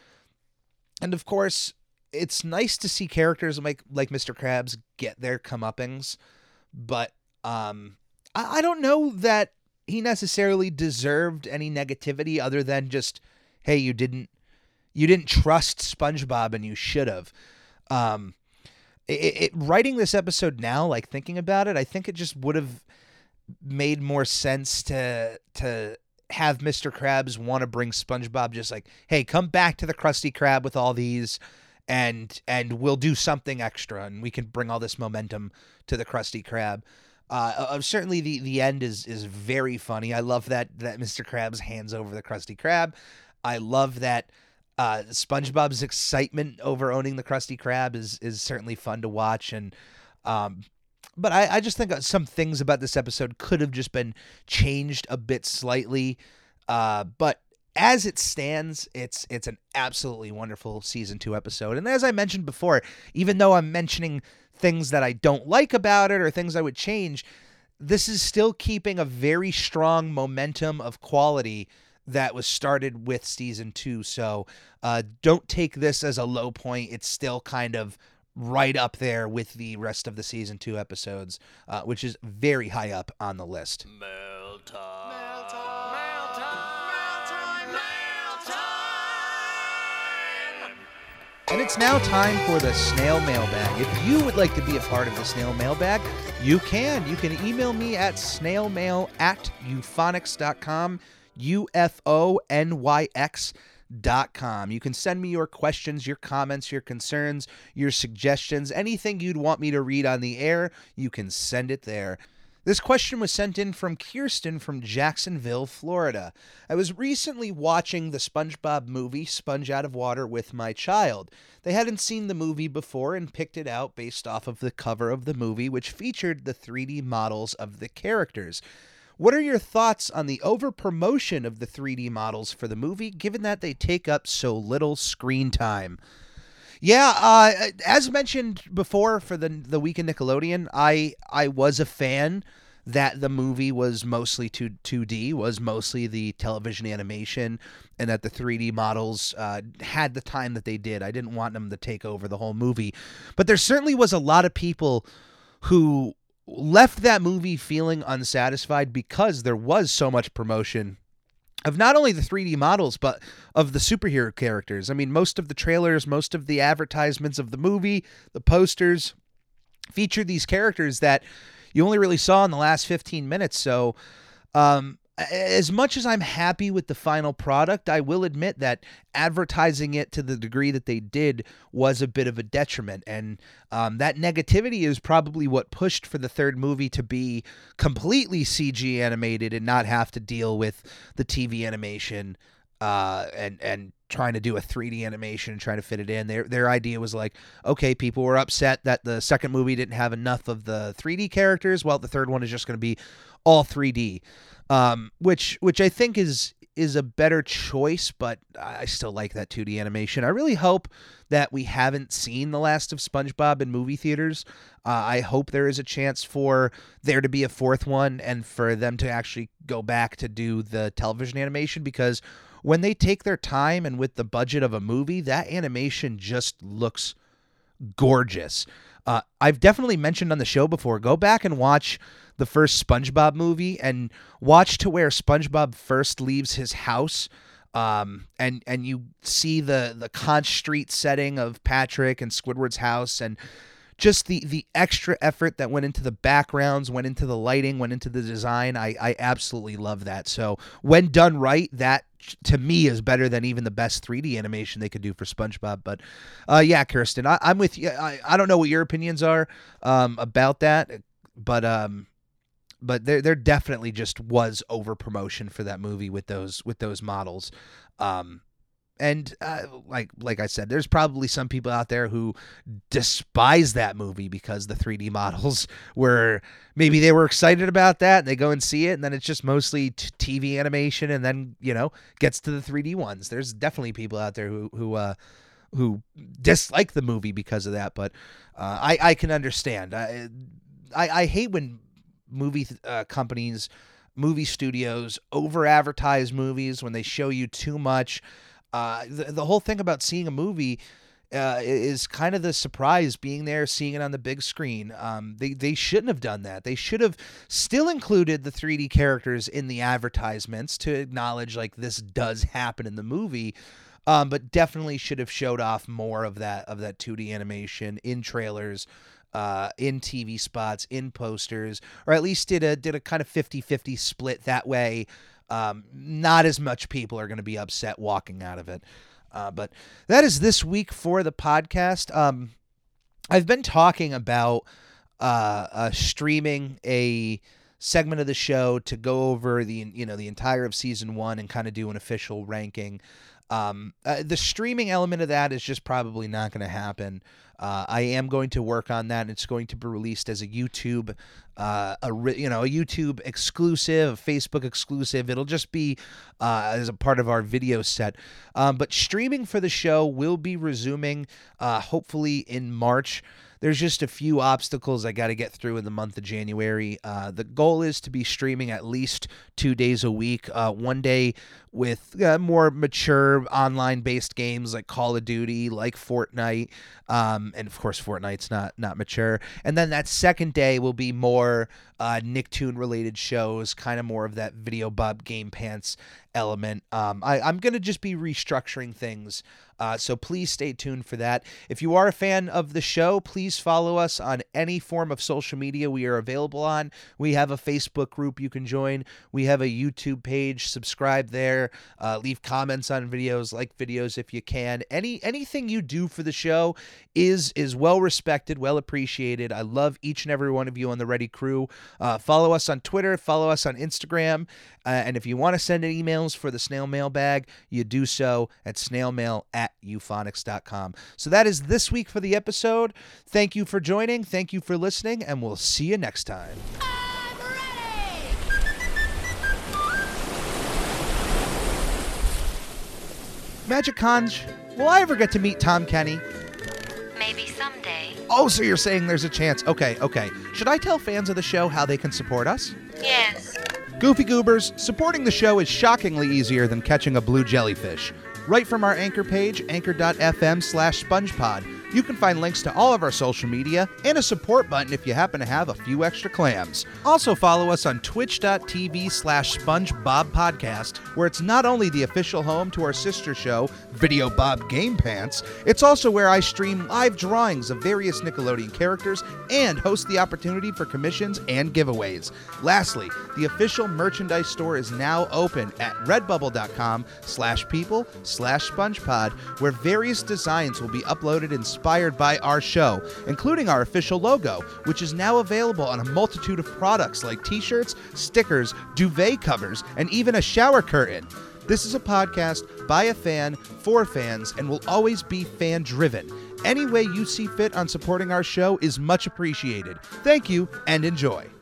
and of course, it's nice to see characters like like Mr. Krabs get their comeuppings. But um, I, I don't know that he necessarily deserved any negativity other than just, hey, you didn't you didn't trust SpongeBob and you should have. Um, it, it, writing this episode now, like thinking about it, I think it just would have made more sense to to have Mr. Krabs want to bring SpongeBob just like, hey, come back to the Krusty Krab with all these and and we'll do something extra and we can bring all this momentum to the Krusty Krab. Uh, uh, certainly the the end is is very funny. I love that that Mr. Krabs hands over the Krusty Krab. I love that uh, SpongeBob's excitement over owning the Krusty Krab is is certainly fun to watch, and um, but I, I just think some things about this episode could have just been changed a bit slightly. Uh, but as it stands, it's it's an absolutely wonderful season two episode. And as I mentioned before, even though I'm mentioning things that I don't like about it or things I would change, this is still keeping a very strong momentum of quality that was started with season two. So uh, don't take this as a low point. It's still kind of right up there with the rest of the season two episodes, uh, which is very high up on the list. It's now time for the snail mailbag. If you would like to be a part of the snail mailbag, you can. You can email me at snailmail at ufonyx.com. U F O N Y X dot com. You can send me your questions, your comments, your concerns, your suggestions, anything you'd want me to read on the air, you can send it there. This question was sent in from Kirsten from Jacksonville, Florida. I was recently watching the SpongeBob movie, Sponge Out of Water, with my child. They hadn't seen the movie before and picked it out based off of the cover of the movie, which featured the 3D models of the characters. What are your thoughts on the over promotion of the 3D models for the movie, given that they take up so little screen time? Yeah, uh, as mentioned before for the the week in Nickelodeon, I I was a fan that the movie was mostly 2 2D, was mostly the television animation, and that the 3D models uh, had the time that they did. I didn't want them to take over the whole movie, but there certainly was a lot of people who left that movie feeling unsatisfied because there was so much promotion of not only the 3D models, but of the superhero characters. I mean, most of the trailers, most of the advertisements of the movie, the posters featured these characters that you only really saw in the last 15 minutes. So Um, as much as I'm happy with the final product, I will admit that advertising it to the degree that they did was a bit of a detriment. And um, that negativity is probably what pushed for the third movie to be completely CG animated and not have to deal with the TV animation uh, and and trying to do a 3D animation and trying to fit it in. Their their idea was like, okay, people were upset that the second movie didn't have enough of the 3D characters. Well, the third one is just going to be all 3D, um, which which I think is is a better choice, but I still like that 2D animation. I really hope that we haven't seen the last of SpongeBob in movie theaters. Uh, I hope there is a chance for there to be a fourth one and for them to actually go back to do the television animation because when they take their time and with the budget of a movie, that animation just looks gorgeous. Uh, I've definitely mentioned on the show before. Go back and watch the first SpongeBob movie and watch to where SpongeBob first leaves his house. Um, and and you see the the Conch Street setting of Patrick and Squidward's house, and just the the extra effort that went into the backgrounds, went into the lighting, went into the design. I I absolutely love that. So when done right, that to me is better than even the best 3D animation they could do for SpongeBob. But uh, yeah, Kirsten, I, I'm with you. I, I don't know what your opinions are um, about that, but um, but there there definitely just was over promotion for that movie with those with those models. Um, and uh, like like I said, there's probably some people out there who despise that movie because the 3D models were maybe they were excited about that and they go and see it, and then it's just mostly t- TV animation, and then you know gets to the 3D ones. There's definitely people out there who who uh, who dislike the movie because of that, but uh, I I can understand. I, I I hate when movie uh, companies, movie studios over advertise movies when they show you too much. Uh, the, the whole thing about seeing a movie uh, is kind of the surprise being there, seeing it on the big screen. Um, they, they shouldn't have done that. They should have still included the 3D characters in the advertisements to acknowledge like this does happen in the movie. Um, but definitely should have showed off more of that of that 2D animation in trailers, uh, in TV spots, in posters, or at least did a did a kind of 50-50 split that way. Um, not as much people are going to be upset walking out of it. Uh, but that is this week for the podcast. Um, I've been talking about uh, uh, streaming a segment of the show to go over the you know the entire of season one and kind of do an official ranking. Um, uh, the streaming element of that is just probably not going to happen. Uh, I am going to work on that. And It's going to be released as a YouTube, uh, a ri- you know, a YouTube exclusive, a Facebook exclusive. It'll just be uh, as a part of our video set. Um, but streaming for the show will be resuming, uh, hopefully in March. There's just a few obstacles I got to get through in the month of January. Uh, the goal is to be streaming at least two days a week. Uh, one day with uh, more mature online based games like Call of Duty, like Fortnite, um, and of course Fortnite's not not mature. And then that second day will be more uh, Nicktoon related shows, kind of more of that video Bob Game Pants element. Um, I, I'm gonna just be restructuring things. Uh, so please stay tuned for that. If you are a fan of the show, please follow us on any form of social media we are available on. We have a Facebook group you can join. We have a YouTube page. Subscribe there. Uh, leave comments on videos, like videos if you can. Any anything you do for the show is is well respected, well appreciated. I love each and every one of you on the Ready Crew. Uh, follow us on Twitter. Follow us on Instagram. Uh, and if you want to send emails for the snail mail bag, you do so at snailmail at ufonyx.com. So that is this week for the episode. Thank you for joining. Thank you for listening, and we'll see you next time. Magic Conch, will I ever get to meet Tom Kenny? Maybe someday. Oh, so you're saying there's a chance. Okay, okay. Should I tell fans of the show how they can support us? Yes. Goofy Goobers, supporting the show is shockingly easier than catching a blue jellyfish. Right from our anchor page, anchor.fm slash spongepod, You can find links to all of our social media and a support button if you happen to have a few extra clams. Also follow us on twitch.tv slash SpongeBob Podcast, where it's not only the official home to our sister show, Video Bob Game Pants, it's also where I stream live drawings of various Nickelodeon characters and host the opportunity for commissions and giveaways. Lastly, the official merchandise store is now open at redbubble.com slash people slash spongepod, where various designs will be uploaded inspired by our show, including our official logo, which is now available on a multitude of products like t-shirts, stickers, duvet covers, and even a shower curtain. This is a podcast by a fan for fans and will always be fan driven. Any way you see fit on supporting our show is much appreciated. Thank you and enjoy.